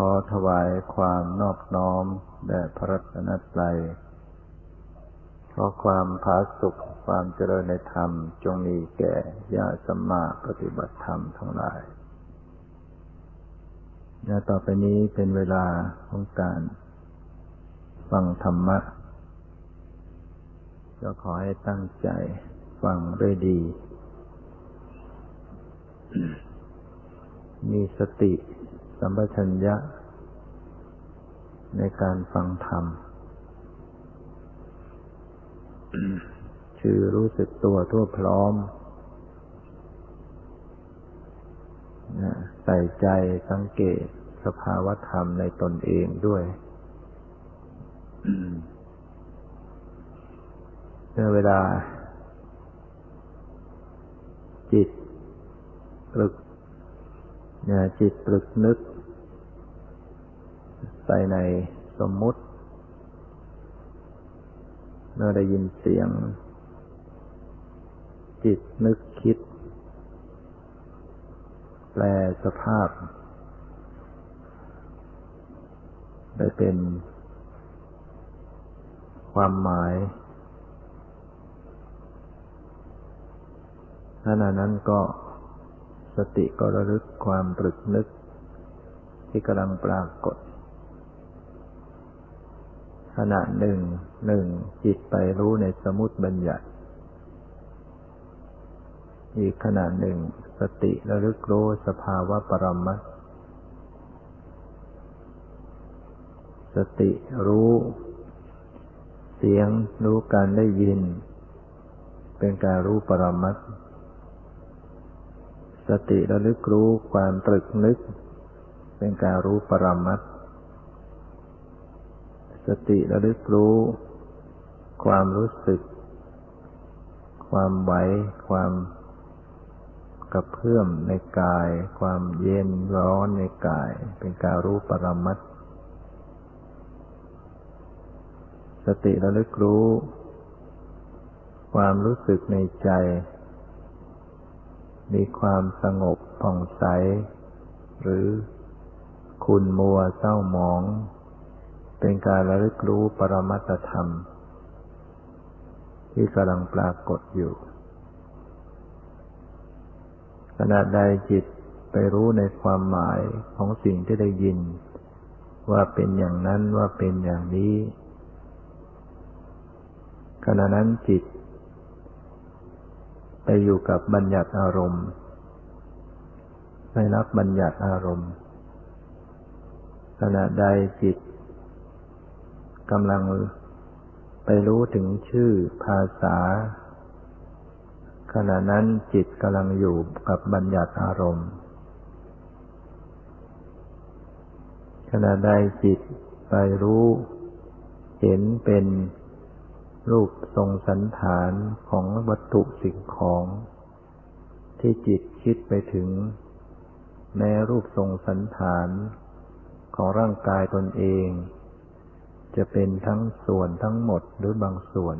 ขอถวายความนอบน้อมแด่พระรัตนตรัยขอความผาสุขความเจริญในธรรม จงมีแก่ญาติสัมมาปฏิบัติธรรมทั้งหลายและต่อไปนี้เป็นเวลาของการฟังธรรมะ ก็ขอให้ตั้งใจฟังด้วยดี มีสติ สัมปชัญญะ ในการฟังธรรมชื่อรู้สึกตัวทั่วพร้อม ใส่ใจสังเกตสภาวธรรมในตนเองด้วยเมื่อเวลา จิตตรึกจิตตรึกนึก ไปในสมมุติ เมื่อได้ยินเสียง จิตนึกคิด แปลสภาพได้เป็น ความหมายขณะนั้นก็สติก็ระลึกความตรึกนึกที่กำลังปรากฏ ขณะหนึ่งหนึ่งจิตไปรู้ในสมุติบัญญัติ อีกขณะหนึ่ง สติระลึกรู้สภาวะปรมัตสติรู้ เสียงรู้การได้ยิน เป็นการรู้ปรมัตสติระลึกรู้ความตรึกนึก เป็นการรู้ปรมัต สติระลึกรู้ ความรู้สึก ความไหว ความกระเพื่อมในกาย ความเย็นร้อนในกาย เป็นการรู้ปรมัตสติระลึกรู้ ความรู้สึกในใจ มีความสงบผ่องใส หรือคุณมัวเศร้าหมอง เป็นการระลึกรู้ปรมัตธรรม ที่กำลังปรากฏอยู่ ขณะใดจิตไปรู้ในความหมายของสิ่งที่ได้ยิน ว่าเป็นอย่างนั้นว่าเป็นอย่างนี้ ขณะนั้นจิต ไปอยู่กับบัญญัติอารมณ์ไปรับบัญญัติอารมณ์ ขณะใดจิต กำลังไปรู้ถึงชื่อภาษา ขณะนั้นจิตกำลังอยู่กับบัญญัติอารมณ์ ขณะใดจิตไปรู้ เห็นเป็นรูปทรงสันฐานของวัตถุสิ่งของ ที่จิตคิดไปถึง แม้รูปทรงสันฐานของร่างกายตนเอง จะเป็นทั้งส่วนทั้งหมดหรือบางส่วน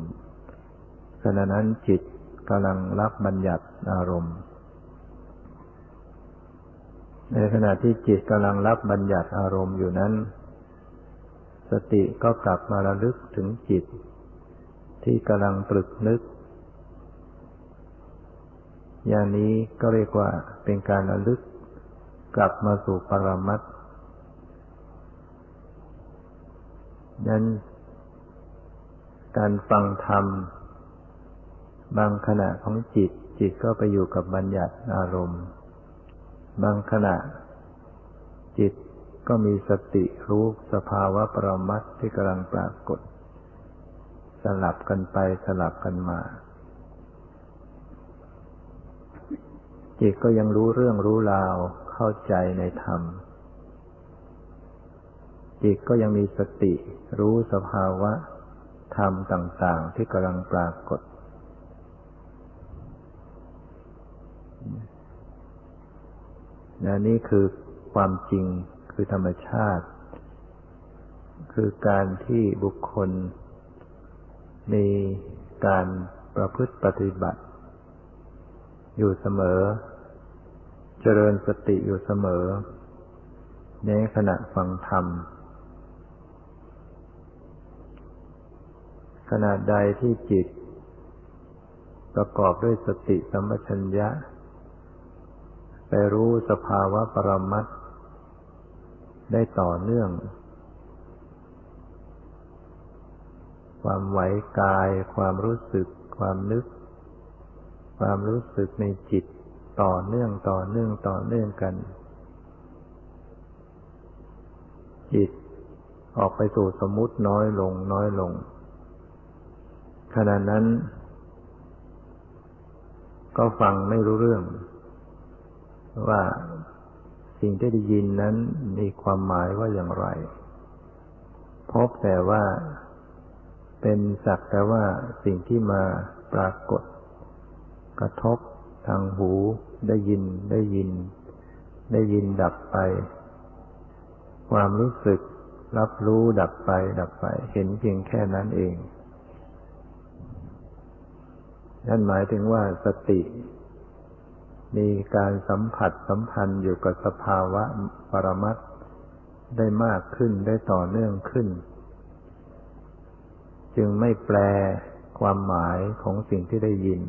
ขณะนั้นจิตกำลังรับบัญญัติอารมณ์ ในขณะที่จิตกำลังรับบัญญัติอารมณ์อยู่นั้น สติก็กลับมาระลึกถึงจิต ที่กำลังตรึกนึก อย่างนี้ก็เรียกว่าเป็นการระลึก กลับมาสู่ปรมัต นั้น การฟังธรรม บางขณะของจิต จิตก็ไปอยู่กับบัญญัติอารมณ์ บางขณะ จิตก็มีสติรู้สภาวะปรมัตที่กำลังปรากฏ สลับกันไปสลับกันมา จิตก็ยังรู้เรื่องรู้ราวเข้าใจในธรรม จิตก็ยังมีสติ รู้สภาวะธรรมต่าง ๆ ที่กำลังปรากฏนนี่คือความจริงคือธรรมชาติ คือการที่บุคคล มีการประพฤติปฏิบัติ อยู่เสมอ เจริญสติอยู่เสมอ ในขณะฟังธรรม ขณะใดที่จิต ประกอบด้วยสติสัมปชัญญะ ไปรู้สภาวะปรมัตได้ต่อเนื่อง ความไหวกาย ความรู้สึก ความนึก ความรู้สึกในจิตต่อเนื่องต่อเนื่องต่อเนื่องกัน จิตออกไปสู่สมมุติน้อยลงน้อยลง ขณะนั้น ก็ฟังไม่รู้เรื่อง ว่าสิ่งที่ได้ยินนั้นมีความหมายว่าอย่างไร พบแต่ว่าเป็นสักแต่ว่าสิ่งที่มาปรากฏ กระทบทางหูได้ยินได้ยิน ได้ยินดับไป ความรู้สึกรับรู้ดับไปดับไป เห็นเพียงแค่นั้นเอง นั่นหมายถึงว่าสติ มีการสัมผัสสัมพันธ์อยู่กับสภาวะปรมัตได้มากขึ้นได้ต่อเนื่องขึ้น จึงไม่แปลความหมายของสิ่งที่ได้ยิน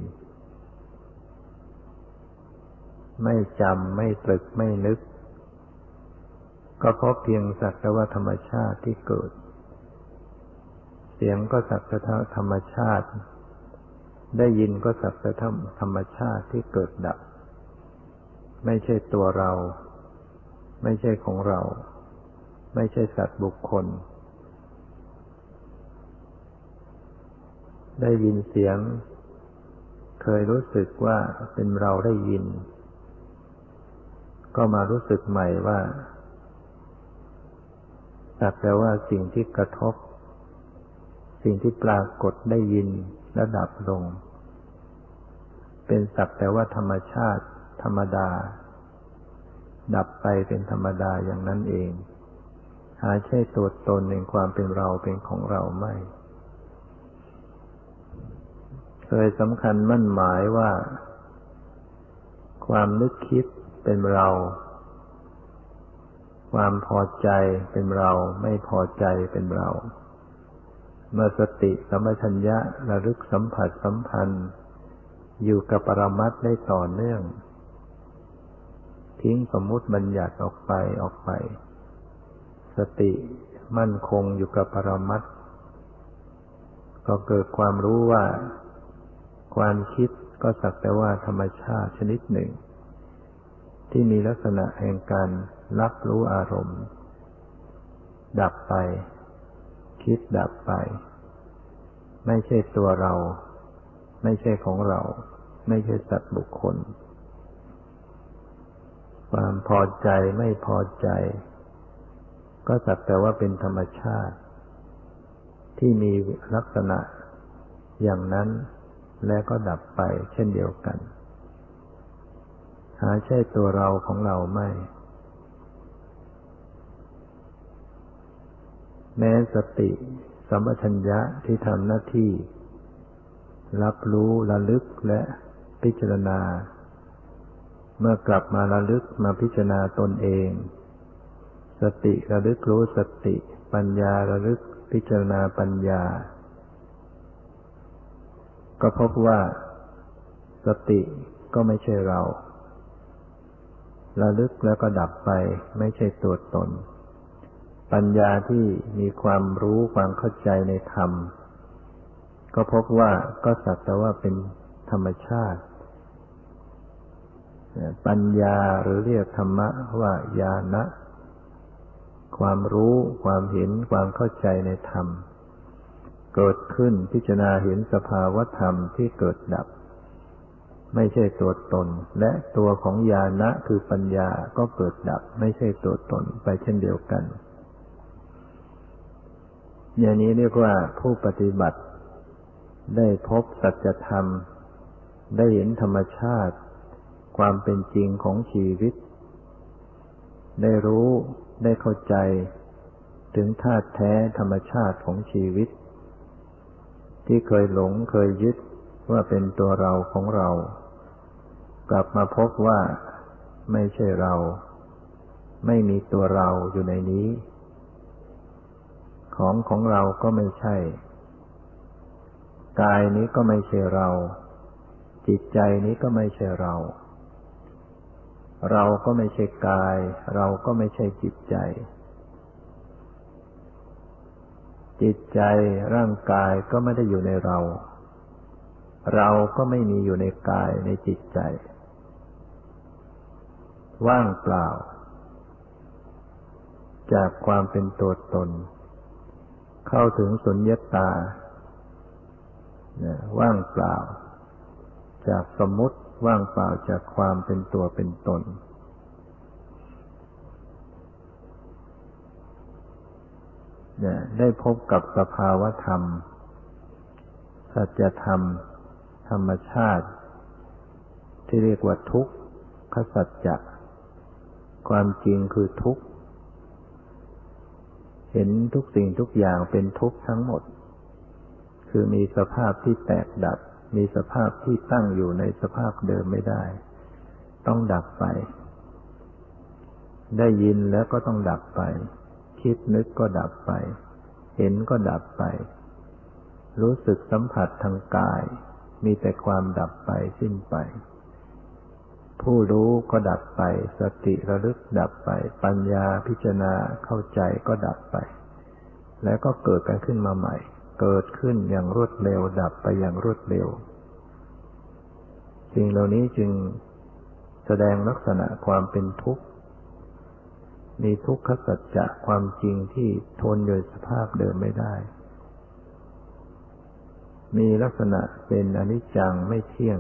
ไม่จำไม่ตรึกไม่นึก ก็เพราะเพียงสักแต่ว่าธรรมชาติที่เกิด เสียงก็สักแต่ธรรมชาติ ได้ยินก็สักแต่ธรรมชาติที่เกิดดับ ไม่ใช่ตัวเรา ไม่ใช่ของเรา ไม่ใช่สัตว์บุคคล ได้ยินเสียง เคยรู้สึกว่าเป็นเราได้ยิน ก็มารู้สึกใหม่ว่าสักแต่ว่าสิ่งที่กระทบ สิ่งที่ปรากฏได้ยิน และดับลง เป็นสักแต่ว่าธรรมชาติ ธรรมดา ดับไปเป็นธรรมดาอย่างนั้นเอง หาใช่ตัวตนในความเป็นเราเป็นของเราไม่ เคยสำคัญมั่นหมายว่า ความนึกคิดเป็นเรา ความพอใจเป็นเรา ไม่พอใจเป็นเรา เมื่อสติสัมปชัญญะระลึกสัมผัสสัมพันธ์ อยู่กับปรมัตได้ต่อเนื่อง ทิ้งสมมุติบัญญัติออกไปออกไป สติมั่นคงอยู่กับปรมัตก็เกิดความรู้ว่า ความคิดก็สักแต่ว่าธรรมชาติชนิดหนึ่ง ที่มีลักษณะแห่งการรับรู้อารมณ์ ดับไป คิดดับไป ไม่ใช่ตัวเรา ไม่ใช่ของเรา ไม่ใช่สัตว์บุคคล ความพอใจไม่พอใจ ก็สักแต่ว่าเป็นธรรมชาติ ที่มีลักษณะ อย่างนั้นและก็ดับไปเช่นเดียวกัน หาใช่ตัวเราของเราไม่ แม้สติสัมปชัญญะที่ทำหน้าที่ รับรู้ระลึกและพิจารณา เมื่อกลับมาระลึกมาพิจารณาตนเอง สติระลึกรู้สติ ปัญญาระลึกพิจารณาปัญญา ก็พบว่า สติก็ไม่ใช่เราระลึกแล้วก็ดับไปไม่ใช่ตัวตน ปัญญาที่มีความรู้ความเข้าใจในธรรม ก็พบว่าก็สักแต่ว่าเป็นธรรมชาติ ปัญญาหรือเรียกธรรมะว่าญาณะความรู้ความเห็นความเข้าใจในธรรม เกิดขึ้นพิจารณาเห็นสภาวธรรมที่เกิดดับ ไม่ใช่ตัวตน และตัวของญาณะคือปัญญาก็เกิดดับ ไม่ใช่ตัวตนไปเช่นเดียวกัน อย่างนี้เรียกว่าผู้ปฏิบัติ ได้พบสัจธรรม ได้เห็นธรรมชาติ ความเป็นจริงของชีวิต ได้รู้ได้เข้าใจ ถึงธาตุแท้ธรรมชาติของชีวิต ที่เคยหลงเคยยึดว่าเป็นตัวเราของเรา กลับมาพบว่าไม่ใช่เรา ไม่มีตัวเราอยู่ในนี้ ของของเราก็ไม่ใช่ กายนี้ก็ไม่ใช่เรา จิตใจนี้ก็ไม่ใช่เรา เราก็ไม่ใช่กาย เราก็ไม่ใช่จิตใจ จิตใจร่างกายก็ไม่ได้อยู่ในเรา เราก็ไม่มีอยู่ในกายในจิตใจ ว่างเปล่าจากความเป็นตัวตน เข้าถึงสุญญตาว่างเปล่า จากสมมติว่างเปล่าจากความเป็นตัวเป็นตน ได้พบกับสภาวธรรม สัจธรรม ธรรมชาติ ที่เรียกว่าทุกขสัจจะ ความจริงคือทุกข์ เห็นทุกสิ่งทุกอย่างเป็นทุกข์ทั้งหมด คือมีสภาพที่แตกดับ มีสภาพที่ตั้งอยู่ในสภาพเดิมไม่ได้ ต้องดับไป ได้ยินแล้วก็ต้องดับไป คิดนึกก็ดับไป เห็นก็ดับไป รู้สึกสัมผัสทางกาย มีแต่ความดับไปสิ้นไป ผู้รู้ก็ดับไป สติระลึกดับไป ปัญญาพิจารณาเข้าใจก็ดับไป แล้วก็เกิดกันขึ้นมาใหม่ เกิดขึ้นอย่างรวดเร็ว ดับไปอย่างรวดเร็ว สิ่งเหล่านี้จึงแสดงลักษณะความเป็นทุกข์ มีทุกขสัจจะความจริงที่ทนอยู่สภาพเดิมไม่ได้ มีลักษณะเป็นอนิจจังไม่เที่ยง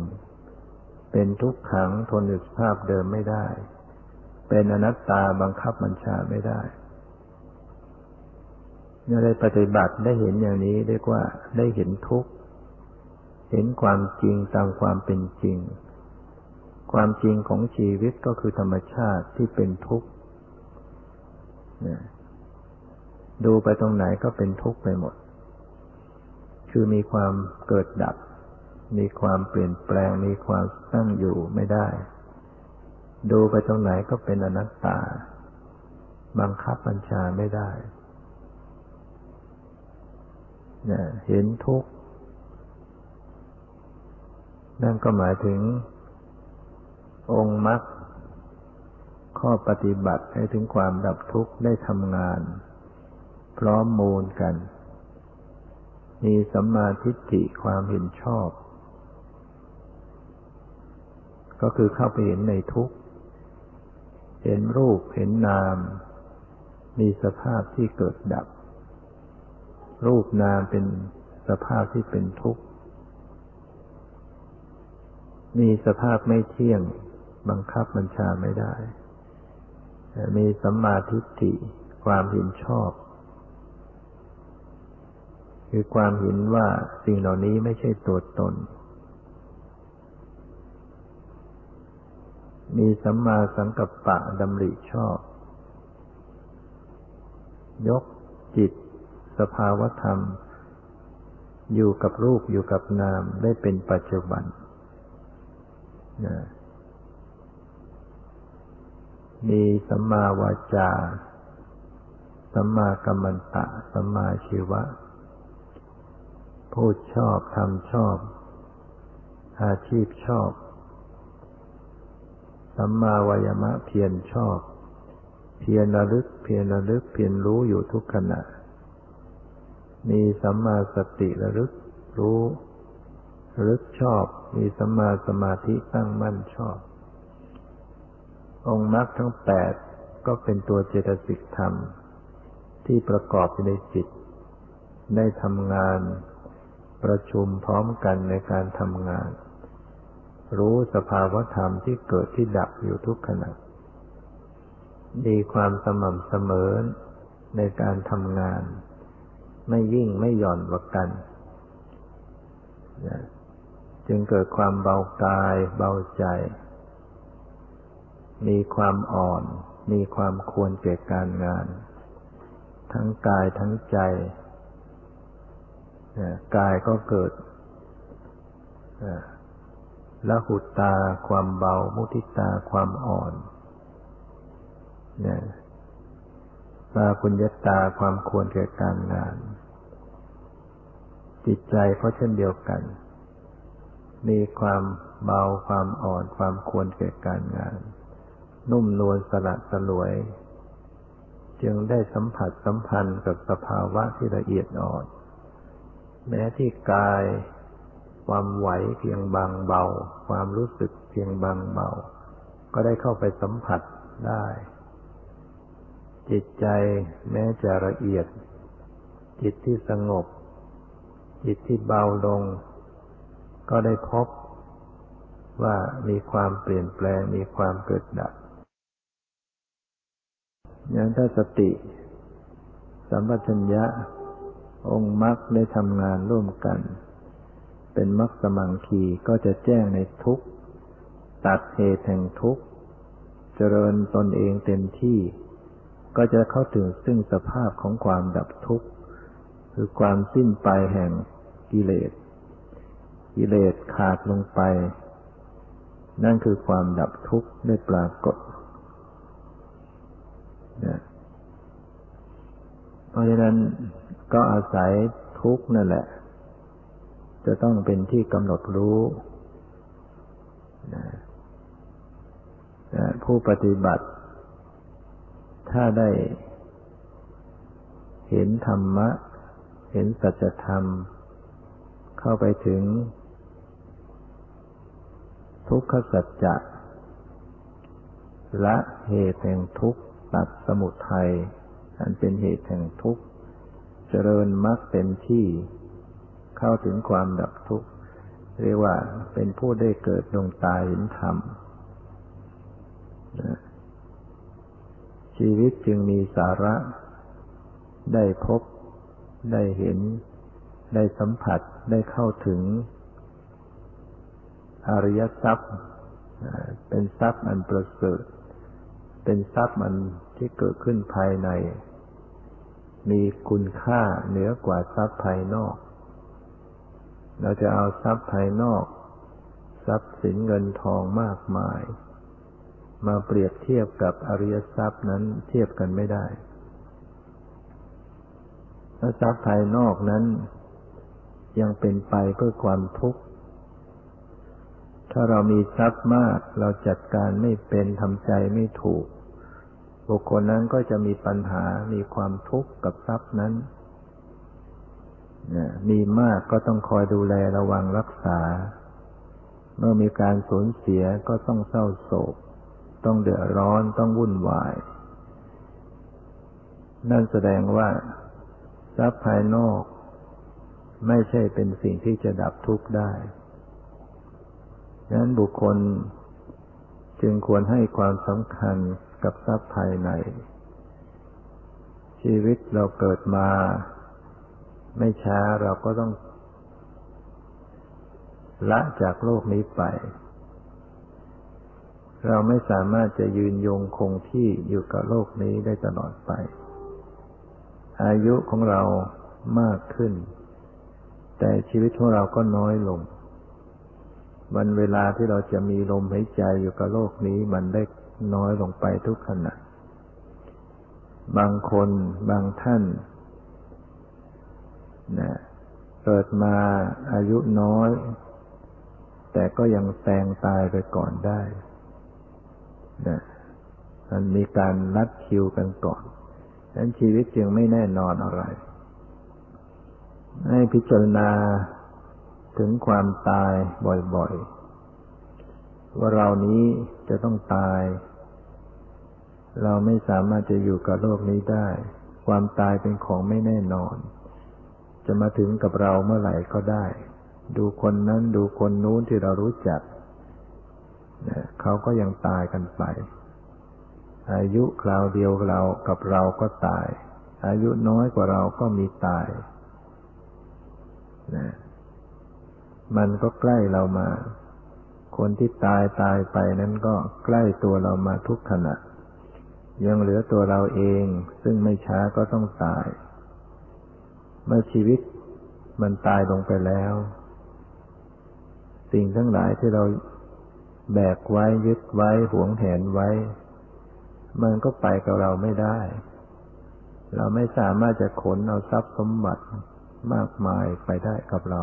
เป็นทุกขังทนอยู่สภาพเดิมไม่ได้ เป็นอนัตตาบังคับบัญชาไม่ได้เมื่อได้ปฏิบัติได้เห็นอย่างนี้เรียกว่าได้เห็นทุกข์เห็นความจริงตามความเป็นจริง ความจริงของชีวิตก็คือธรรมชาติที่เป็นทุกข์ดูไปตรงไหนก็เป็นทุกข์ไปหมด คือมีความเกิดดับ มีความเปลี่ยนแปลงมีความตั้งอยู่ไม่ได้ ดูไปตรงไหนก็เป็นอนัตตา บังคับบัญชาไม่ได้เนี่ยเห็นทุกข์ นั่นก็หมายถึง องค์มรรคข้อปฏิบัติให้ถึงความดับทุกข์ได้ทำงาน พร้อมมูลกัน มีสัมมาทิฏฐิความเห็นชอบ ก็คือเข้าไปเห็นในทุกข์เห็นรูปเห็นนาม มีสภาพที่เกิดดับ รูปนามเป็นสภาพที่เป็นทุกข์ มีสภาพไม่เที่ยง บังคับบัญชาไม่ได้ มีสัมมาทิฏฐิความเห็นชอบ คือความเห็นว่าสิ่งเหล่านี้ไม่ใช่ตัวตน มีสัมมาสังกัปปะดำริชอบ ยกจิต สภาวธรรม อยู่กับรูปอยู่กับนามได้เป็นปัจจุบันนะมีสัมมาวาจา สัมมากัมมันตะ สัมมาชีวะ พูดชอบทำชอบ อาชีพชอบ สัมมาวายมะเพียรชอบ เพียรระลึก เพียรระลึก เพียรรู้อยู่ทุกขณะ มีสัมมาสติระลึก รู้ระลึกชอบ มีสัมมาสมาธิตั้งมั่นชอบ องค์มรรคทั้งแปดก็เป็นตัวเจตสิกธรรม ที่ประกอบอยู่ในจิต ได้ทำงานประชุมพร้อมกันในการทำงาน รู้สภาวธรรมที่เกิดที่ดับอยู่ทุกขณะ มีความสม่ำเสมอในการทำงาน ไม่ยิ่งไม่หย่อนกว่ากัน จึงเกิดความเบากายเบาใจ มีความอ่อน มีความควรเก่การงาน ทั้งกายทั้งใจ กายก็เกิด ละหุตาความเบา มุทิตาความอ่อนนี่ยตาปุญญาตาความควรแก่การงาน จิตใจก็เช่นเดียวกัน มีความเบาความอ่อนความควรแก่การงาน นุ่มนวลสละสลวย จึงได้สัมผัสสัมพันธ์กับสภาวะที่ละเอียดอ่อน แม้ที่กาย ความไหวเพียงบางเบา ความรู้สึกเพียงบางเบา ก็ได้เข้าไปสัมผัสได้ จิตใจแม้จะละเอียด จิตที่สงบ จิตที่เบาลง ก็ได้พบว่ามีความเปลี่ยนแปลงมีความเกิดดับอย่างถ้าสติ สัมปชัญญะองค์มรรคได้ทำงานร่วมกัน เป็นมรรคสมังคีก็จะแจ้งในทุกตัดเหตุแห่งทุกเจริญตนเองเต็มที่ ก็จะเข้าถึงซึ่งสภาพของความดับทุกข์คือความสิ้นไปแห่งกิเลส กิเลสขาดลงไป นั่นคือความดับทุกข์ได้ปรากฏนะเพราะฉะนั้นก็อาศัยทุกข์นั่นแหละ จะต้องเป็นที่กำหนดรู้นะผู้ปฏิบัติ ถ้าได้ เห็นธรรมะ เห็นสัจธรรม เข้าไปถึง ทุกขสัจจะละเหตุแห่งทุกข์ตัดสมุทัยอันเป็นเหตุแห่งทุกข์ เจริญมรรคเต็มที่ เข้าถึงความดับทุกข์เรียกว่าเป็นผู้ได้เกิดดวงตาเห็นธรรมชีวิตจึงมีสาระ ได้พบ ได้เห็น ได้สัมผัสได้เข้าถึง อริยทรัพย์ เป็นทรัพย์อันประเสริฐเป็นทรัพย์มันที่เกิดขึ้นภายใน มีคุณค่าเหนือกว่าทรัพย์ภายนอก เราจะเอาทรัพย์ภายนอก ทรัพย์สินเงินทองมากมาย มาเปรียบเทียบกับอริยทรัพย์นั้นเทียบกันไม่ได้ถ้าทรัพย์ภายนอกนั้น ยังเป็นไปเพื่อความทุกข์ ถ้าเรามีทรัพย์มาก เราจัดการไม่เป็นทำใจไม่ถูก บุคคลนั้นก็จะมีปัญหามีความทุกข์กับทรัพย์นั้น มีมากก็ต้องคอยดูแลระวังรักษา เมื่อมีการสูญเสียก็ต้องเศร้าโศก ต้องเดือดร้อนต้องวุ่นวาย นั่นแสดงว่าทรัพย์ภายนอก ไม่ใช่เป็นสิ่งที่จะดับทุกข์ได้ดังนั้นบุคคลจึงควรให้ความสำคัญกับทรัพย์ภายใน ชีวิตเราเกิดมา ไม่ช้าเราก็ต้อง ละจากโลกนี้ไป เราไม่สามารถจะยืนยงคงที่อยู่กับโลกนี้ได้ตลอดไป อายุของเรามากขึ้น แต่ชีวิตของเราก็น้อยลง วันเวลาที่เราจะมีลมหายใจอยู่กับโลกนี้มันได้น้อยลงไปทุกขณะบางคนบางท่าน นะเกิดมาอายุน้อย แต่ก็ยังแซงตายไปก่อนได้นะมันมีการนัดคิวกันก่อนดังนั้นชีวิตจึงไม่แน่นอนอะไร ให้พิจารณาถึงความตายบ่อยๆ ว่าเรานี้จะต้องตาย เราไม่สามารถจะอยู่กับโลกนี้ได้ ความตายเป็นของไม่แน่นอน จะมาถึงกับเราเมื่อไหร่ก็ได้ ดูคนนั้นดูคนนู้นที่เรารู้จักเขาก็ยังตายกันไป อายุคราวเดียวเรากับเราก็ตาย อายุน้อยกว่าเราก็มีตายนะมันก็ใกล้เรามา คนที่ตายตายไปนั้นก็ใกล้ตัวเรามาทุกขณะ ยังเหลือตัวเราเอง ซึ่งไม่ช้าก็ต้องตาย เมื่อชีวิตมันตายลงไปแล้ว สิ่งทั้งหลายที่เราแบกไว้ยึดไว้หวงแหนไว้ มันก็ไปกับเราไม่ได้ เราไม่สามารถจะขนเอาทรัพย์สมบัติมากมายไปได้กับเรา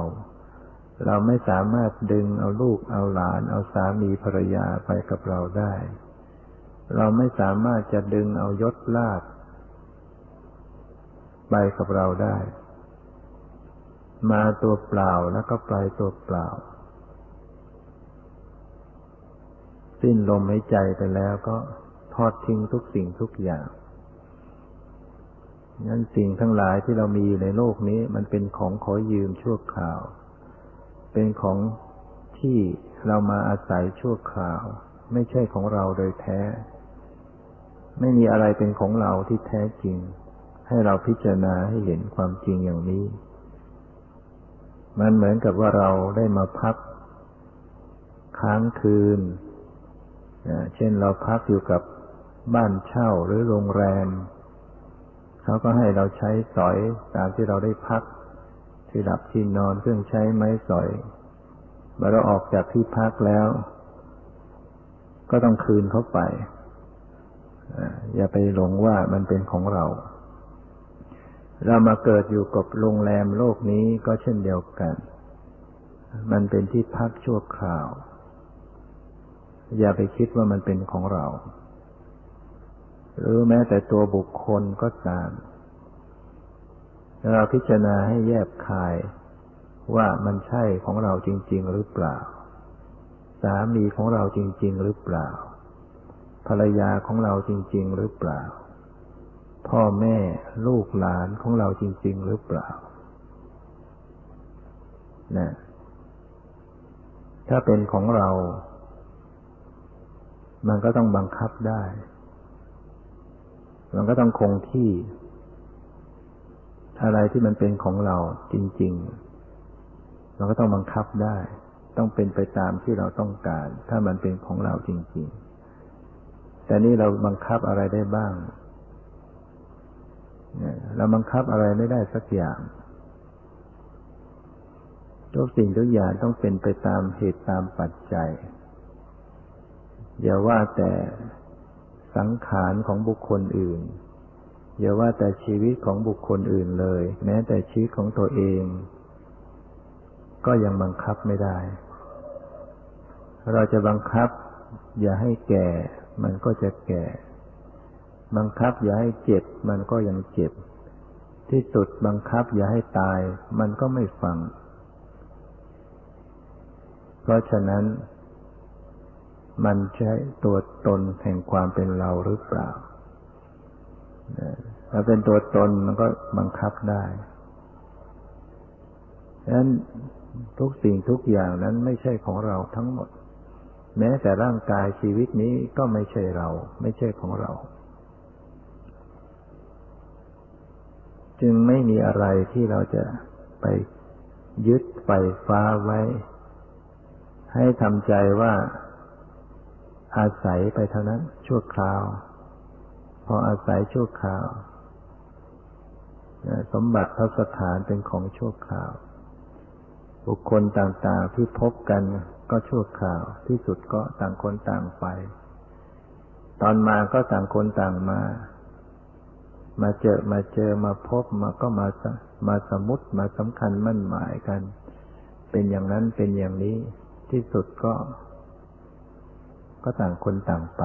เราไม่สามารถดึงเอาลูกเอาหลาน เอาสามีภรรยาไปกับเราได้ เราไม่สามารถจะดึงเอายศลาภไปกับเราได้ มาตัวเปล่าแล้วก็ไปตัวเปล่า สิ้นลมหายใจไปแล้วก็ทอดทิ้งทุกสิ่งทุกอย่างนั้นสิ่งทั้งหลายที่เรามีอยู่ในโลกนี้ มันเป็นของขอยืมชั่วคราว เป็นของที่เรามาอาศัยชั่วคราว ไม่ใช่ของเราโดยแท้ ไม่มีอะไรเป็นของเราที่แท้จริง ให้เราพิจารณาให้เห็นความจริงอย่างนี้ มันเหมือนกับว่าเราได้มาพักค้างคืน เช่นเราพักอยู่กับบ้านเช่าหรือโรงแรม เขาก็ให้เราใช้สอยตามที่เราได้พัก ที่หลับที่นอนเครื่องใช้ไม้สอยเมื่อเราออกจากที่พักแล้ว ก็ต้องคืนเขาไป อย่าไปหลงว่ามันเป็นของเรา เรามาเกิดอยู่กับโรงแรมโลกนี้ก็เช่นเดียวกัน มันเป็นที่พักชั่วคราว อย่าไปคิดว่ามันเป็นของเรา หรือแม้แต่ตัวบุคคลก็ตาม เราพิจารณาให้แยบคายว่ามันใช่ของเราจริง ๆ หรือเปล่า สามีของเราจริง ๆ หรือเปล่า ภรรยาของเราจริง ๆ หรือเปล่า พ่อแม่ลูกหลานของเราจริง ๆ หรือเปล่านะถ้าเป็นของเรา มันก็ต้องบังคับได้ มันก็ต้องคงที่ อะไรที่มันเป็นของเราจริงๆเราก็ต้องบังคับได้ ต้องเป็นไปตามที่เราต้องการ ถ้ามันเป็นของเราจริง ๆ แต่นี่เราบังคับอะไรได้บ้าง เราบังคับอะไรไม่ได้สักอย่างทุกสิ่งทุกอย่างต้องเป็นไปตามเหตุตามปัจจัย อย่าว่าแต่สังขารของบุคคลอื่น อย่าว่าแต่ชีวิตของบุคคลอื่นเลย แม้แต่ชีวิตของตัวเอง ก็ยังบังคับไม่ได้ เราจะบังคับ อย่าให้แก่ มันก็จะแก่ บังคับอย่าให้เจ็บ มันก็ยังเจ็บ ที่สุดบังคับอย่าให้ตาย มันก็ไม่ฟัง เพราะฉะนั้น มันใช้ตัวตนแห่งความเป็นเราหรือเปล่าถ้าเป็นตัวตนมันก็บังคับได้ดังนั้นทุกสิ่งทุกอย่างนั้นไม่ใช่ของเราทั้งหมด แม้แต่ร่างกายชีวิตนี้ก็ไม่ใช่เรา ไม่ใช่ของเรา จึงไม่มีอะไรที่เราจะไปยึดไปฟ้าไว้ ให้ทำใจว่าอาศัยไปเท่านั้นชั่วคราว พออาศัยชั่วคราว สมบัติพระสถานเป็นของชั่วคราว บุคคลต่างๆที่พบกันก็ชั่วคราว ที่สุดก็ต่างคนต่างไป ตอนมาก็ต่างคนต่างมา มาเจอมาเจอมาพบมาก็มามาสมมติมาสำคัญมั่นหมายกัน เป็นอย่างนั้นเป็นอย่างนี้ที่สุดก็ ก็ต่างคนต่างไป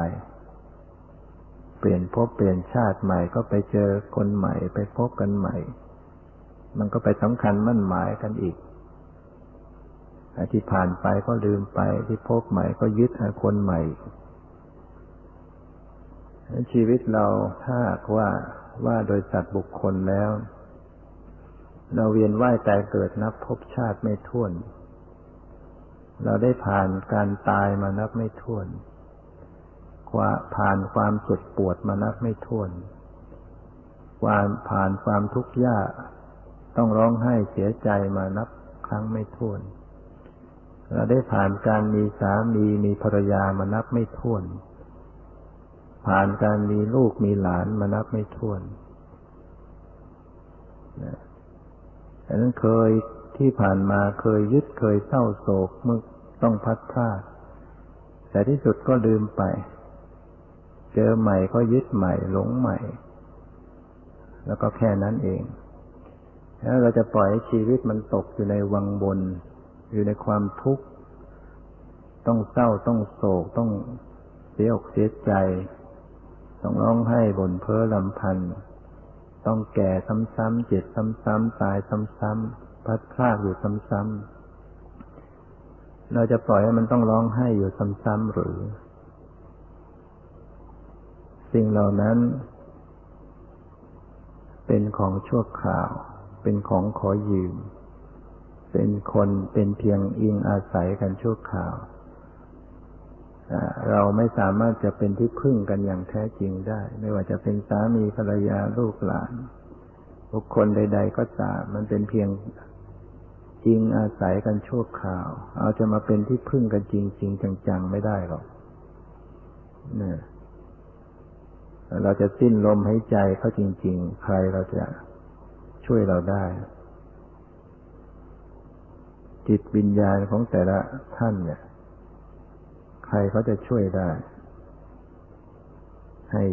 เปลี่ยนพบเปลี่ยนชาติใหม่ก็ไปเจอคนใหม่ ไปพบกันใหม่ มันก็ไปสำคัญมั่นหมายกันอีกที่ผ่านไปก็ลืมไปที่พบใหม่ก็ยึดหาคนใหม่ชีวิตเราถ้าว่า ว่าโดยสัตว์บุคคลแล้ว เราเวียนว่ายตายเกิดนับพบชาติไม่ท้วน เราได้ผ่านการตายมานับไม่ถ้วนผ่านความเจ็บปวดมานับไม่ถ้วนความผ่านความทุกข์ยากต้องร้องไห้เสียใจมานับครั้งไม่ถ้วน เราได้ผ่านการมีสามีมีภรรยามานับไม่ถ้วน ผ่านการมีลูกมีหลานมานับไม่ถ้วนดังนั้นเคยที่ผ่านมาเคยยึดเคยเศร้าโศกเมื่อต้องพัดพลาด แต่ที่สุดก็ลืมไป เจอใหม่ก็ยึดใหม่หลงใหม่ แล้วก็แค่นั้นเองแล้วเราจะปล่อยให้ชีวิตมันตกอยู่ในวังบน อยู่ในความทุกข์ ต้องเศร้าต้องโศกต้องเสียอกเสียใจ ต้องร้องไห้บ่นเพ้อลำพันธ์ต้องแก่ซ้ำๆเจ็บซ้ำๆตายซ้ำๆพัดพลาดอยู่ซ้ำๆเราจะปล่อยให้มันต้องร้องไห้อยู่ซ้ำๆหรือ สิ่งเหล่านั้น เป็นของชั่วคราว เป็นของขอยืม เป็นคนเป็นเพียงอิงอาศัยกันชั่วคราว เราไม่สามารถจะเป็นที่พึ่งกันอย่างแท้จริงได้ ไม่ว่าจะเป็นสามีภรรยาลูกหลาน บุคคลใด ๆ ก็ตามมันเป็นเพียงจริงอาศัยกันชั่วคราว เอาจะมาเป็นที่พึ่งกันจริงๆจังๆ ไม่ได้หรอกเนี่ยเราจะสิ้นลมหายใจเขาจริง ๆ ใครเราจะช่วยเราได้ จิตวิญญาณของแต่ละท่านเนี่ย ครเขาจะช่วยได้ ให้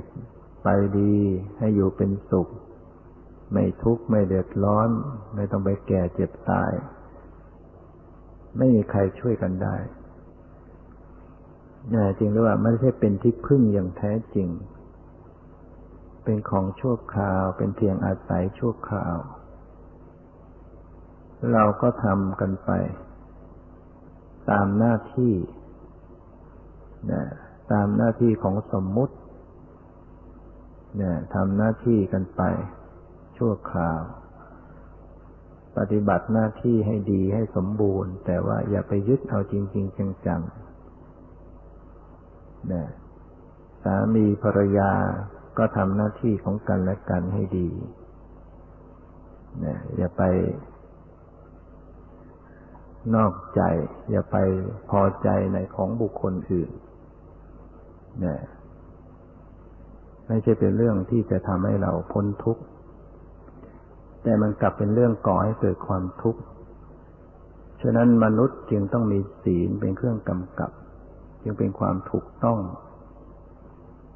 ไปดี ให้อยู่เป็นสุข ไม่ทุกข์ไม่เดือดร้อน ไม่ต้องไปแก่เจ็บตาย ไม่มีใครช่วยกันได้น่จริงหรือว่าไม่ใช่เป็นที่พึ่งอย่างแท้จริง เป็นของชั่วคราว เป็นเพียงอาศัยชั่วคราว เราก็ทำกันไป ตามหน้าที่ นะตามหน้าที่ของสมมุตินะทำหน้าที่กันไป ชั่วคราว ปฏิบัติหน้าที่ให้ดีให้สมบูรณ์ แต่ว่าอย่าไปยึดเอาจริงๆจังๆนะสามีภรรยาก็ทำหน้าที่ของกันและกันให้ดีนะอย่าไปนอกใจ อย่าไปพอใจในของบุคคลอื่น เนี่ยไม่ใช่เป็นเรื่องที่จะทำให้เราพ้นทุกข์ แต่มันกลับเป็นเรื่องก่อให้เกิดความทุกข์ ฉะนั้นมนุษย์จึงต้องมีศีลเป็นเครื่องกำกับ จึงเป็นความถูกต้อง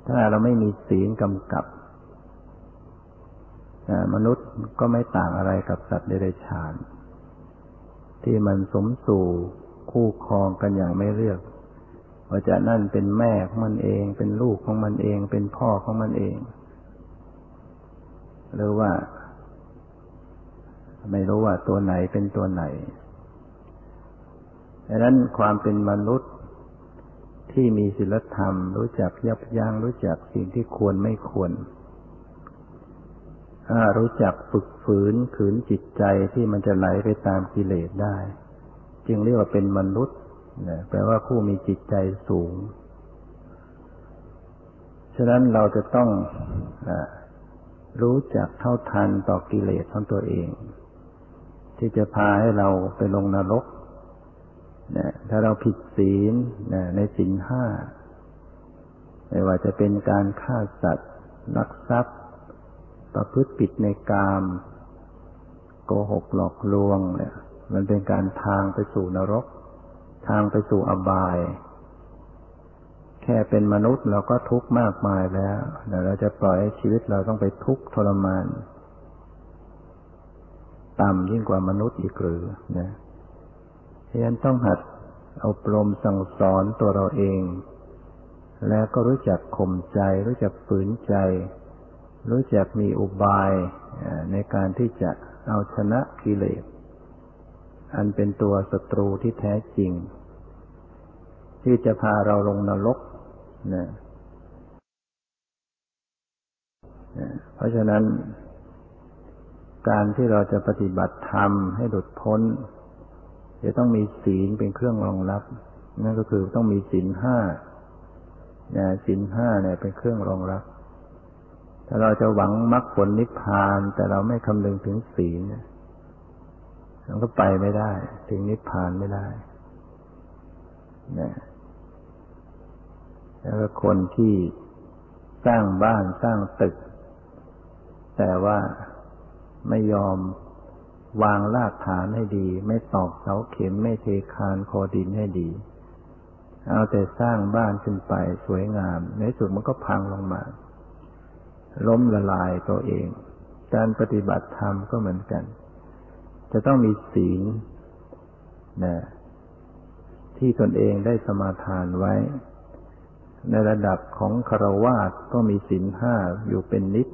ถ้าเราไม่มีศีลกำกับมนุษย์ก็ไม่ต่างอะไรกับสัตว์เดรัจฉาน ที่มันสมสู่คู่ครองกันอย่างไม่เลือก ว่าจะนั่นเป็นแม่ของมันเอง เป็นลูกของมันเอง เป็นพ่อของมันเอง หรือว่า ไม่รู้ว่าตัวไหนเป็นตัวไหนดังนั้นความเป็นมนุษย์ที่มีศีลธรรม รู้จักยับยั้งรู้จักสิ่งที่ควรไม่ควรรู้จักฝึกฝืนขืนจิตใจที่มันจะไหลไปตามกิเลสได้ จึงเรียกว่าเป็นมนุษย์ นะแปลว่าผู้มีจิตใจสูง ฉะนั้นเราจะต้องอรู้จักเท่าทันต่อกิเลสของตัวเอง ที่จะพาให้เราไปลงนรกนะถ้าเราผิดศีลนะในศีลห้าไม่ว่าจะเป็นการฆ่าสัตว์ลักทรัพย์ ประพฤติผิดในกามโกหกหลอกลวงเนี่ยมันเป็นการทางไปสู่นรก ทางไปสู่อบาย แค่เป็นมนุษย์เราก็ทุกข์มากมายแล้วแต่เราจะปล่อยให้ชีวิตเราต้องไปทุกข์ทรมาน ต่ำยิ่งกว่ามนุษย์อีกหรือนะฉะนั้นต้องหัดอบรมสั่งสอนตัวเราเอง แล้วก็รู้จักข่มใจ รู้จักฝืนใจ รู้จักมีอุบายในการที่จะเอาชนะกิเลส อันเป็นตัวศัตรูที่แท้จริง ที่จะพาเราลงนรกนะเพราะฉะนั้น การที่เราจะปฏิบัติธรรมให้หลุดพ้น จะต้องมีศีลเป็นเครื่องรองรับ นั่นก็คือต้องมีศีลห้าศีลห้าเนี่ยเป็นเครื่องรองรับถ้าเราจะหวังมรรคผลนิพพาน แต่เราไม่คำนึงถึงศีลเนี่ย มันก็ไปไม่ได้ ถึงนิพพานไม่ได้นะแล้วก็คนที่สร้างบ้านสร้างตึก แต่ว่าไม่ยอมวางรากฐานให้ดี ไม่ตอกเสาเข็มไม่เทคานคอดินให้ดี เอาแต่สร้างบ้านขึ้นไปสวยงาม ในสุดมันก็พังลงมา ล้มละลายตัวเอง การปฏิบัติธรรมก็เหมือนกัน จะต้องมีศีลนะที่ตนเองได้สมาทานไว้ ในระดับของคารวาสก็มีศีลห้าอยู่เป็นนิด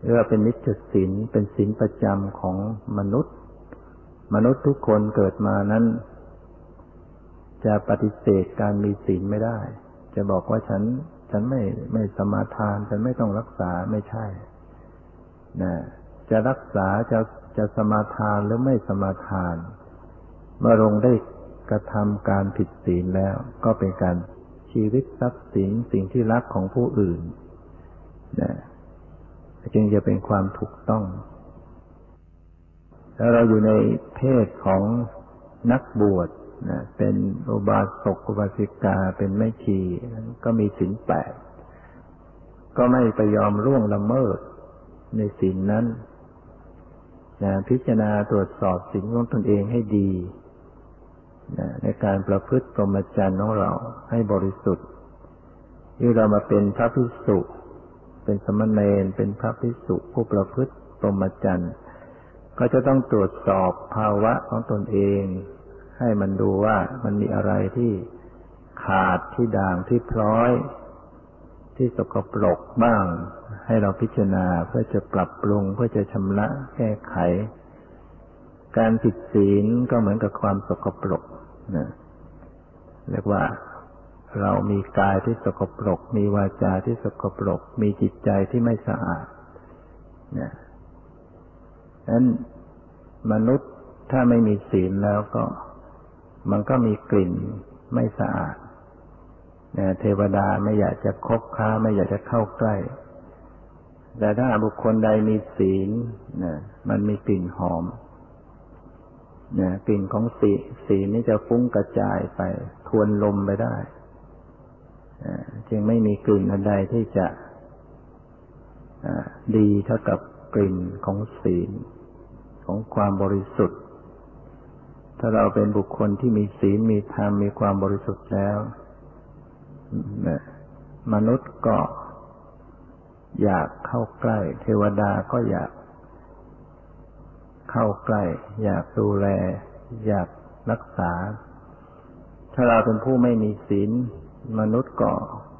เรียกว่าเป็นนิจศีลเป็นศีลประจำของมนุษย์ มนุษย์ทุกคนเกิดมานั้น จะปฏิเสธการมีศีลไม่ได้ จะบอกว่าฉันฉันไม่ไม่สมาทาน ฉันไม่ต้องรักษาไม่ใช่นะจะรักษาจะ จะสมาทานหรือไม่สมาทาน เมื่อลงได้กระทำการผิดศีลแล้ว ก็เป็นการชีวิตทรัพย์สินสิ่งที่รักของผู้อื่นนะจึงจะเป็นความถูกต้อง แล้วเราอยู่ในเพศของนักบวชนะเป็นอุบาสกอุบาสิกาเป็นแม่ชีก็มีศีลแปดก็ไม่ไปยอมร่วงละเมิดในศีลนนั้น นะพิจารณาตรวจสอบศีลของตนเองให้ดีนะในการประพฤติปรมจรรย์ของเราให้บริสุทธิ์ที่เรามาเป็นพระภิกษุเป็นสมณเณรเป็นพระภิกษุผู้ประพฤติปรมจรรย์ก็จะต้องตรวจสอบภาวะของตนเอง ให้มันดูว่ามันมีอะไรที่ขาดที่ด่างที่พร้อย ที่สกปรกบ้าง ให้เราพิจารณาเพื่อจะปรับปรุงเพื่อจะชำระแก้ไข การผิดศีลก็เหมือนกับความสกปรกนะเรียกว่าเรามีกายที่สกปรก มีวาจาที่สกปรก มีจิตใจที่ไม่สะอาดนี่ยนั้นมนุษย์ถ้าไม่มีศีลแล้วก็ มันก็มีกลิ่นไม่สะอาดเทวดาไม่อยากจะคบค้าไม่อยากจะเข้าใกล้ แต่ถ้าบุคคลใดมีศีลนี่ยมันมีกลิ่นหอมนี่ยกลิ่นของสีสีนี่จะฟุ้งกระจายไป ทวนลมไปได้จึงไม่มีกลิ่นอันใดที่จะดีเท่ากับกลิ่นของศีล ของความบริสุทธิ์ ถ้าเราเป็นบุคคลที่มีศีลมีธรรมมีความบริสุทธิ์แล้วมนุษย์ก็ อยากเข้าใกล้ เทวดาก็อยาก เข้าใกล้ อยากดูแล อยากรักษา ถ้าเราเป็นผู้ไม่มีศีลมนุษย์ก็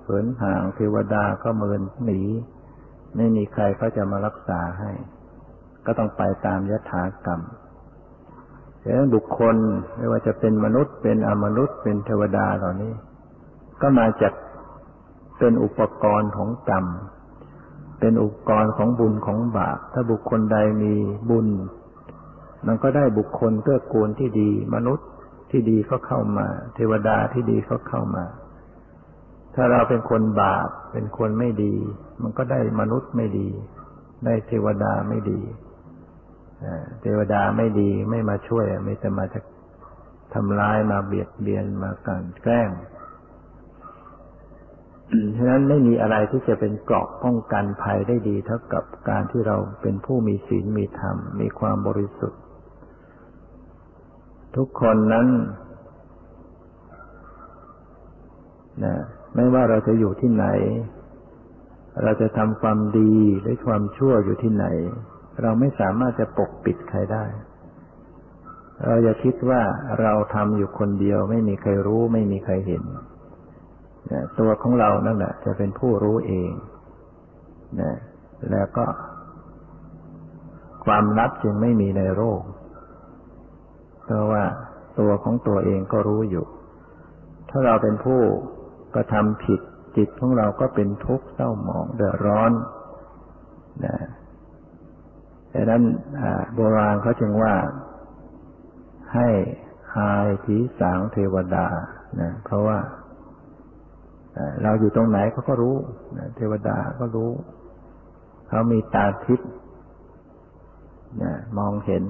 เหินห่าง เทวดาก็เมินหนี ไม่มีใครเขาจะมารักษาให้ ก็ต้องไปตามยถากรรมดังนั้นบุคคลไม่ว่าจะเป็นมนุษย์ เป็นอมนุษย์ เป็นเทวดาเหล่านี้ ก็มาจากเป็นอุปกรณ์ของกรรม เป็นอุปกรณ์ของบุญของบาป ถ้าบุคคลใดมีบุญ มันก็ได้บุคคลเพื่อกูลที่ดี มนุษย์ที่ดีก็เข้ามา เทวดาที่ดีก็เข้ามา ถ้าเราเป็นคนบาป เป็นคนไม่ดี มันก็ได้มนุษย์ไม่ดี ได้เทวดาไม่ดีเทวดาไม่ดีไม่มาช่วยไม่จะมาจะทำร้ายมาเบียดเบียนมากันแกล้ง ฉะนั้นไม่มีอะไรที่จะเป็นเกราะป้องกันภัยได้ดีเท่ากับการที่เราเป็นผู้มีศีลมีธรรม มีความบริสุทธิ์ ทุกคนนั้นนะไม่ว่าเราจะอยู่ที่ไหน เราจะทำความดีหรือความชั่วอยู่ที่ไหน เราไม่สามารถจะปกปิดใครได้ เราอย่าคิดว่าเราทำอยู่คนเดียว ไม่มีใครรู้ ไม่มีใครเห็น ตัวของเรานั่นแหละ จะเป็นผู้รู้เองนะแล้วก็ ความลับจึงไม่มีในโลกเพราะว่าตัวของตัวเองก็รู้อยู่ ถ้าเราเป็นผู้กระทำผิดจิตของเราก็เป็นทุกข์เศร้าหมองเดือดร้อนนะดังนั้นโบราณเขาจึงว่าให้หายผีสางเทวดานะเพราะว่า เราอยู่ตรงไหนเขาก็รู้เทวดาก็รู้ เขามีตาทิพย์นะมองเห็น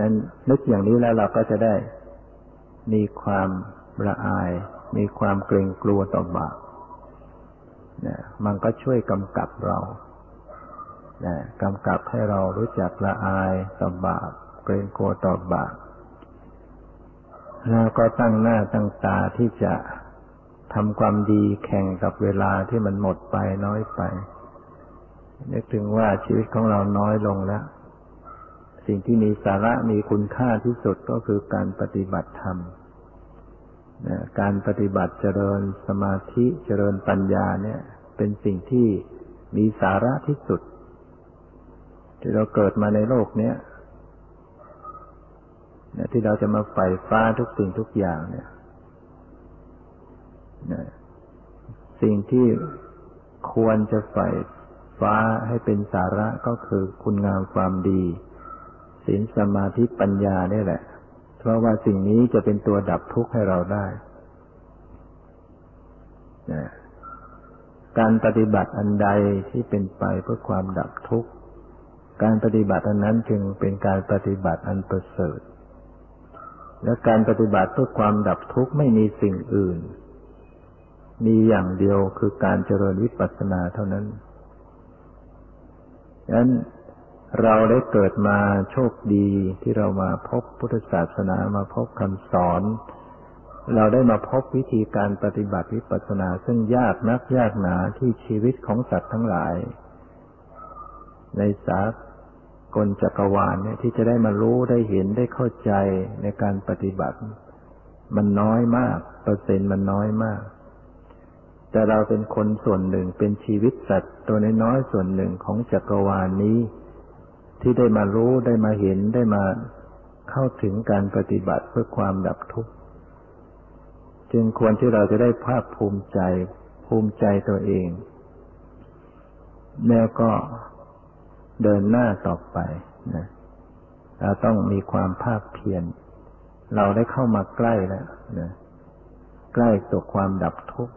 นั้นนึกอย่างนี้แล้วเราก็จะได้มีความละอาย มีความเกรงกลัวต่อบาปนะมันก็ช่วยกำกับเรานะกำกับให้เรารู้จักละอายต่อบาป เกรงกลัวต่อบาปแล้วก็ตั้งหน้าตั้งตาที่จะ ทำความดีแข่งกับเวลาที่มันหมดไปน้อยไป นึกถึงว่าชีวิตของเราน้อยลงแล้ว สิ่งที่มีสาระมีคุณค่าที่สุดก็คือการปฏิบัติธรรมการปฏิบัติเจริญสมาธิเจริญปัญญาเนี่ย เป็นสิ่งที่มีสาระที่สุด ที่เราเกิดมาในโลกเนี้ยที่เราจะมาใฝ่ฟ้าทุกสิ่งทุกอย่างเนี่ย สิ่งที่ควรจะใฝ่ฟ้าให้เป็นสาระก็คือคุณงามความดีศีลสมาธิปัญญานี่แหละ เพราะว่าสิ่งนี้จะเป็นตัวดับทุกข์ให้เราได้การปฏิบัติอันใดที่เป็นไปเพื่อความดับทุกข์ การปฏิบัติอันนั้นจึงเป็นการปฏิบัติอันประเสริฐ และการปฏิบัติเพื่อความดับทุกข์ไม่มีสิ่งอื่น มีอย่างเดียวคือการเจริญวิปัสสนาเท่านั้นดังนั้นเราได้เกิดมาโชคดีที่เรามาพบพุทธศาสนามาพบคำสอน เราได้มาพบวิธีการปฏิบัติวิปัสสนา ซึ่งยากนักยากหนาที่ชีวิตของสัตว์ทั้งหลาย ในสากลจักรวาลเนี่ยที่จะได้มารู้ได้เห็นได้เข้าใจในการปฏิบัติ มันน้อยมาก เปอร์เซ็นต์มันน้อยมาก แต่เราเป็นคนส่วนหนึ่งเป็นชีวิตสัตว์ตัวน้อยส่วนหนึ่งของจักรวาลนนี้ ที่ได้มารู้ได้มาเห็นได้มาเข้าถึงการปฏิบัติเพื่อความดับทุกข์จึงควรที่เราจะได้ภาคภูมิใจ ภูมิใจตัวเอง แล้วก็เดินหน้าต่อไปนะเราต้องมีความภาคเพียรเราได้เข้ามาใกล้แล้วนะใกล้ต่อความดับทุกข์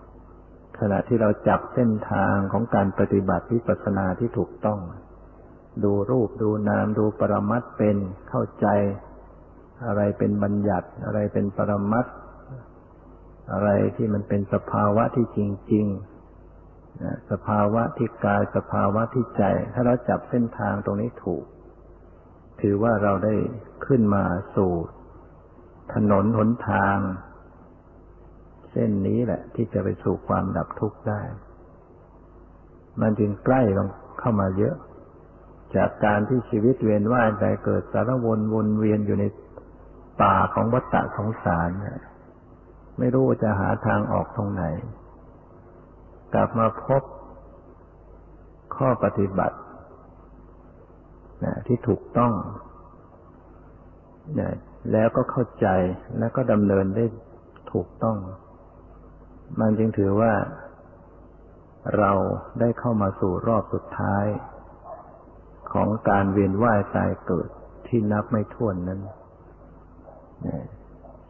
ขณะที่เราจับเส้นทางของการปฏิบัติวิปัสสนาที่ถูกต้อง ดูรูปดูนามดูปรมัตเป็นเข้าใจ อะไรเป็นบัญญัติ อะไรเป็นปรมัตอะไรที่มันเป็นสภาวะที่จริงๆสภาวะที่กายสภาวะที่ใจ ถ้าเราจับเส้นทางตรงนี้ถูก ถือว่าเราได้ขึ้นมาสู่ถนนหนทาง เส้นนี้แหละ ที่จะไปสู่ความดับทุกข์ได้ มันจึงใกล้ลงเข้ามาเยอะ จากการที่ชีวิตเวียนว่ายใจเกิดสารวนวนเวียนอยู่ในป่าของวัฏฏะสงสารไม่รู้จะหาทางออกตรงไหน กลับมาพบข้อปฏิบัติที่ถูกต้องแล้วก็เข้าใจแล้วก็ดำเนินได้ถูกต้อง มันจึงถือว่า เราได้เข้ามาสู่รอบสุดท้าย ของการเวียนว่ายตายเกิดที่นับไม่ถ้วนนั้น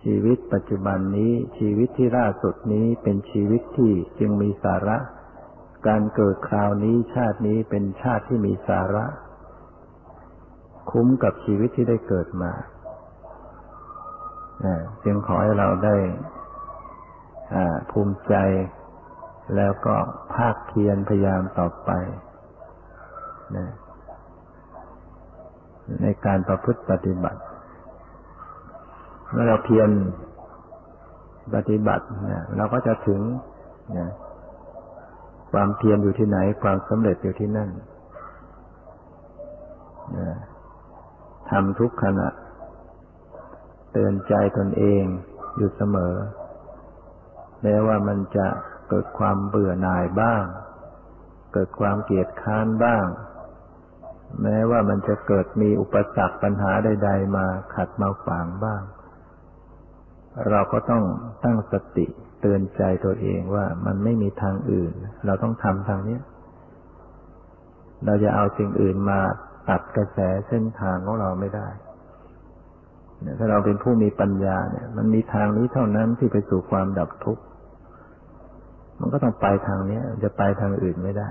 ชีวิตปัจจุบันนี้ชีวิตที่ล่าสุดนี้เป็นชีวิตที่จึงมีสาระ การเกิดคราวนี้ชาตินี้เป็นชาติที่มีสาระ คุ้มกับชีวิตที่ได้เกิดมาจึงขอให้เราได้ ภูมิใจ แล้วก็ภาคเพียรพยายามต่อไปนะในการประพฤติปฏิบัติ เมื่อเราเพียรปฏิบัติเนี่ยเราก็จะถึงนะความเพียรอยู่ที่ไหน ความสำเร็จอยู่ที่นั่นนะทำทุกขณะ เตือนใจตนเองอยู่เสมอ แม้ว่ามันจะเกิดความเบื่อหน่ายบ้าง เกิดความเกลียดค้านบ้าง แม้ว่ามันจะเกิดมีอุปสรรคปัญหาใด ๆ มาขัดมาขวางบ้าง เราก็ต้องตั้งสติเตือนใจตัวเองว่ามันไม่มีทางอื่น เราต้องทำทางนี้เราจะเอาสิ่งอื่นมาตัดกระแสเส้นทางของเราไม่ได้ ถ้าเราเป็นผู้มีปัญญาเนี่ย มันมีทางนี้เท่านั้นที่ไปสู่ความดับทุกข์ มันก็ต้องไปทางนี้จะไปทางอื่นไม่ได้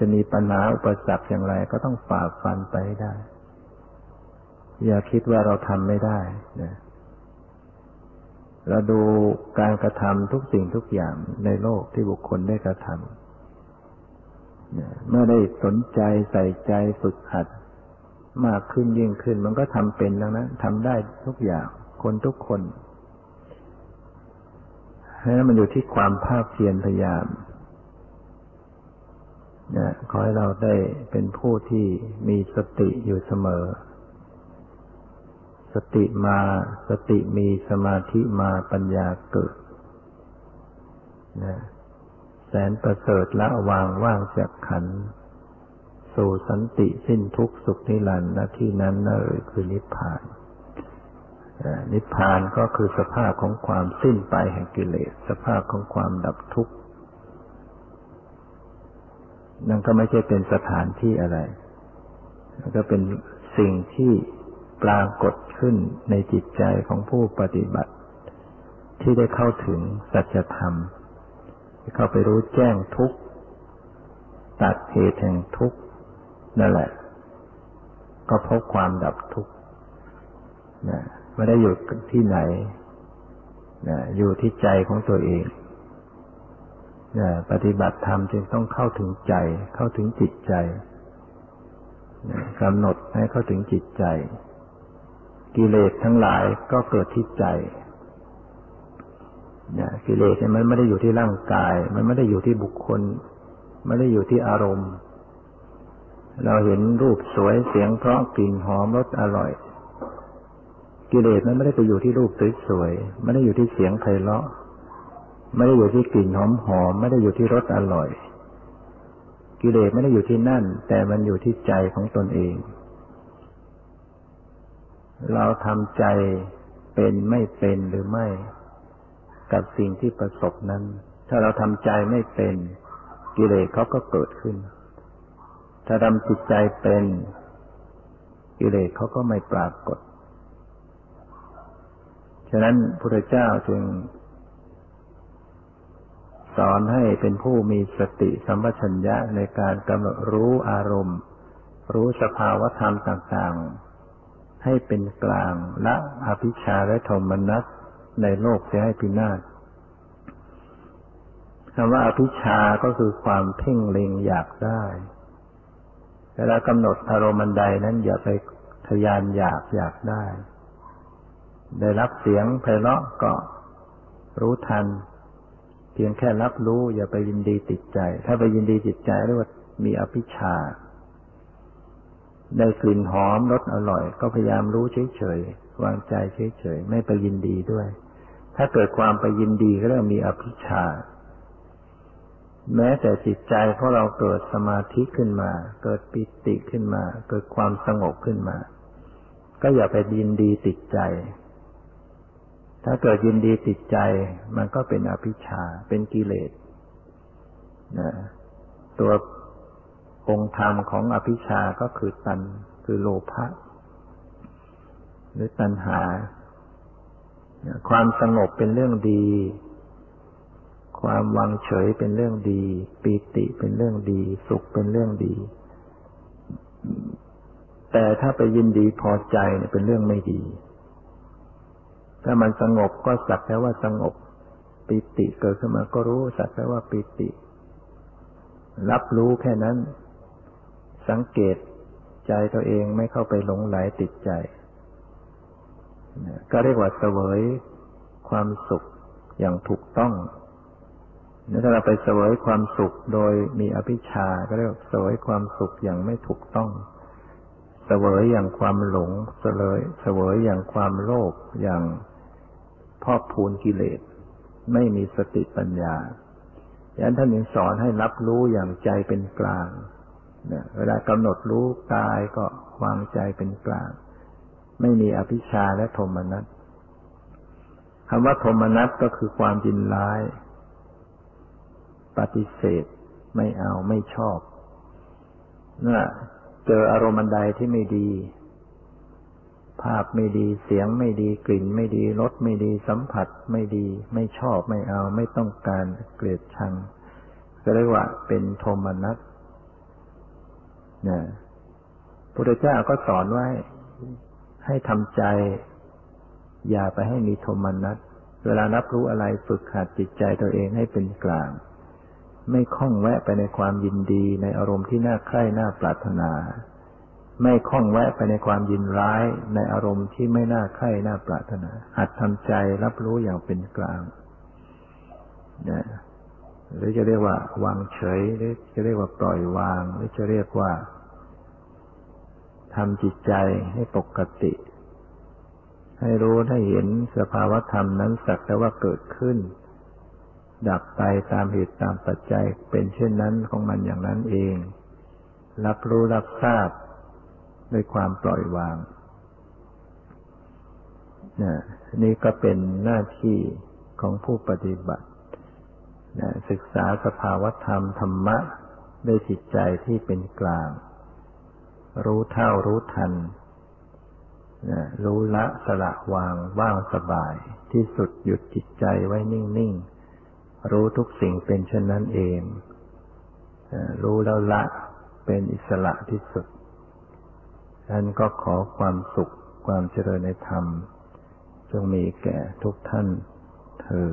จะมีปัญหาอุปสรรคอย่างไร ก็ต้องฝ่าฟันไปได้ อย่าคิดว่าเราทำไม่ได้นะเราดูการกระทำทุกสิ่งทุกอย่างในโลกที่บุคคลได้กระทำเมื่อได้สนใจใส่ใจฝึกหัด มากขึ้นยิ่งขึ้น มันก็ทำเป็นแล้วนะทำได้ทุกอย่าง คนทุกคนให้นมันอยู่ที่ความภาคเพียรพยายามนะขอให้เราได้เป็นผู้ที่มีสติอยู่เสมอ สติมาสติมีสมาธิมาปัญญาเกิดนะแสนประเสริฐละวางว่างจากขัน สู่สันติสิ้นทุกสุขนิรันดร์ที่นั้นนั่นคือนิพพาน นิพพานก็คือสภาพของความสิ้นไปแห่งกิเลส สภาพของความดับทุกข์ นั่นก็ไม่ใช่เป็นสถานที่อะไร ก็เป็นสิ่งที่ปรากฏขึ้นในจิตใจของผู้ปฏิบัติ ที่ได้เข้าถึงสัจธรรมที่เข้าไปรู้แจ้งทุกข์ตัดเหตุแห่งทุกข์ นั่นแหละ ก็พบความดับทุกข์นะไม่ได้อยู่ที่ไหนนะอยู่ที่ใจของตัวเองนะปฏิบัติธรรมจึงต้องเข้าถึงใจ เข้าถึงจิตใจนะกำหนดให้เข้าถึงจิตใจ กิเลสทั้งหลายก็เกิดที่ใจนะกิเลสเนี่ยมันไม่ได้อยู่ที่ร่างกาย มันไม่ได้อยู่ที่บุคคล ไม่ได้อยู่ที่อารมณ์ เราเห็นรูปสวยเสียงเพราะกลิ่นหอมรสอร่อย กิเลสมันไม่ได้ไปอยู่ที่รูปสวยๆไม่ได้อยู่ที่เสียงไพเราะไม่ได้อยู่ที่กลิ่นหอมหอมไม่ได้อยู่ที่รสอร่อย กิเลสไม่ได้อยู่ที่นั่น แต่มันอยู่ที่ใจของตนเอง เราทำใจเป็นไม่เป็นหรือไม่ กับสิ่งที่ประสบนั้น ถ้าเราทำใจไม่เป็น กิเลสเขาก็เกิดขึ้น ถ้าทำจิตใจเป็นกิเลสเขาก็ไม่ปรากฏ ฉะนั้นพระเจ้าจึง สอนให้เป็นผู้มีสติสัมปชัญญะในการกำหนดรู้อารมณ์ รู้สภาวธรรมต่างๆ ให้เป็นกลางละอภิชาและโทมนัสในโลกจะให้พินาศคำว่าอภิชาก็คือความเพ่งเล็งอยากได้ เวลากำหนดอารมณ์ใดนั้นอย่าไปทยานอยากอยากได้ ได้รับเสียงไพเราะก็รู้ทัน เพียงแค่รับรู้ อย่าไปยินดีติดใจ ถ้าไปยินดีติดใจเรียกว่ามีอภิชาได้กลิ่นหอมรสอร่อย ก็พยายามรู้เฉยๆวางใจเฉยๆไม่ไปยินดีด้วย ถ้าเกิดความไปยินดีก็เรียกมีอภิชา แม้แต่จิตใจเพราะเราเกิดสมาธิขึ้นมา เกิดปิติขึ้นมา เกิดความสงบขึ้นมา ก็อย่าไปยินดีติดใจ ถ้าเกิดยินดีติดใจ มันก็เป็นอภิชาเป็นกิเลสนะตัวองค์ธรรมของอภิชาก็คือตันคือโลภะหรือตัณหา ความสงบเป็นเรื่องดี ความวางเฉยเป็นเรื่องดี ปีติเป็นเรื่องดี สุขเป็นเรื่องดี แต่ถ้าไปยินดีพอใจเนี่ยเป็นเรื่องไม่ดี ถ้ามันสงบก็สักแต่ว่าสงบปิติเกิดขึ้นมาก็รู้สักแต่ว่าปิติ รับรู้แค่นั้น สังเกตใจตัวเองไม่เข้าไปหลงไหลติดใจ ก็เรียกว่าเสวยความสุขอย่างถูกต้อง ถ้าเราไปเสวยความสุขโดยมีอภิชาก็เรียกเสวยความสุขอย่างไม่ถูกต้อง เสวยอย่างความหลง เสวยเสวยอย่างความโลภอย่างพอกพูนกิเลส ไม่มีสติปัญญาดังนั้นท่านยังสอนให้รับรู้อย่างใจเป็นกลางเนี่ยเวลากำหนดรู้กายก็วางใจเป็นกลาง ไม่มีอภิชาและโทมนัสคำว่าโทมนัสก็คือความยินร้าย ปฏิเสธ ไม่เอาไม่ชอบเมื่อเจออารมณ์ใดที่ไม่ดี ภาพไม่ดีเสียงไม่ดีกลิ่นไม่ดีรสไม่ดีสัมผัสไม่ดี ไม่ชอบไม่เอา ไม่ต้องการเกลียดชังก็เรียกว่าเป็นโทมนัสนะพระเจ้าก็สอนไว้ ให้ทำใจ อย่าไปให้มีโทมนัสเวลารับรู้อะไรฝึกหัดจิตใจตัวเองให้เป็นกลาง ไม่คล้องแวะไปในความยินดีในอารมณ์ที่น่าใคร่น่าปรารถนา ไม่คล้องแวะไปในความยินร้าย ในอารมณ์ที่ไม่น่าใคร่น่าปรารถนาหัดทำใจรับรู้อย่างเป็นกลางนะหรือจะเรียกว่าวางเฉย หรือจะเรียกว่าปล่อยวาง หรือจะเรียกว่าทำจิตใจให้ปกติ ให้รู้ให้เห็นสภาวธรรมนั้นสักแต่ว่าเกิดขึ้น ดับไปตามเหตุตามปัจจัยเป็นเช่นนั้นของมันอย่างนั้นเอง รับรู้รับทราบด้วยความปล่อยวางนี่ก็เป็นหน้าที่ของผู้ปฏิบัติศึกษาสภาวธรรมธรรมะด้วยจิตใจที่เป็นกลาง รู้เท่ารู้ทันรู้ละสละวางว่างสบาย ที่สุดหยุดจิตใจไว้นิ่ง ๆ รู้ทุกสิ่งเป็นเช่นนั้นเอง รู้แล้วละเป็นอิสระที่สุดท่านก็ขอความสุขความเจริญในธรรม จงมีแก่ทุกท่านเธอ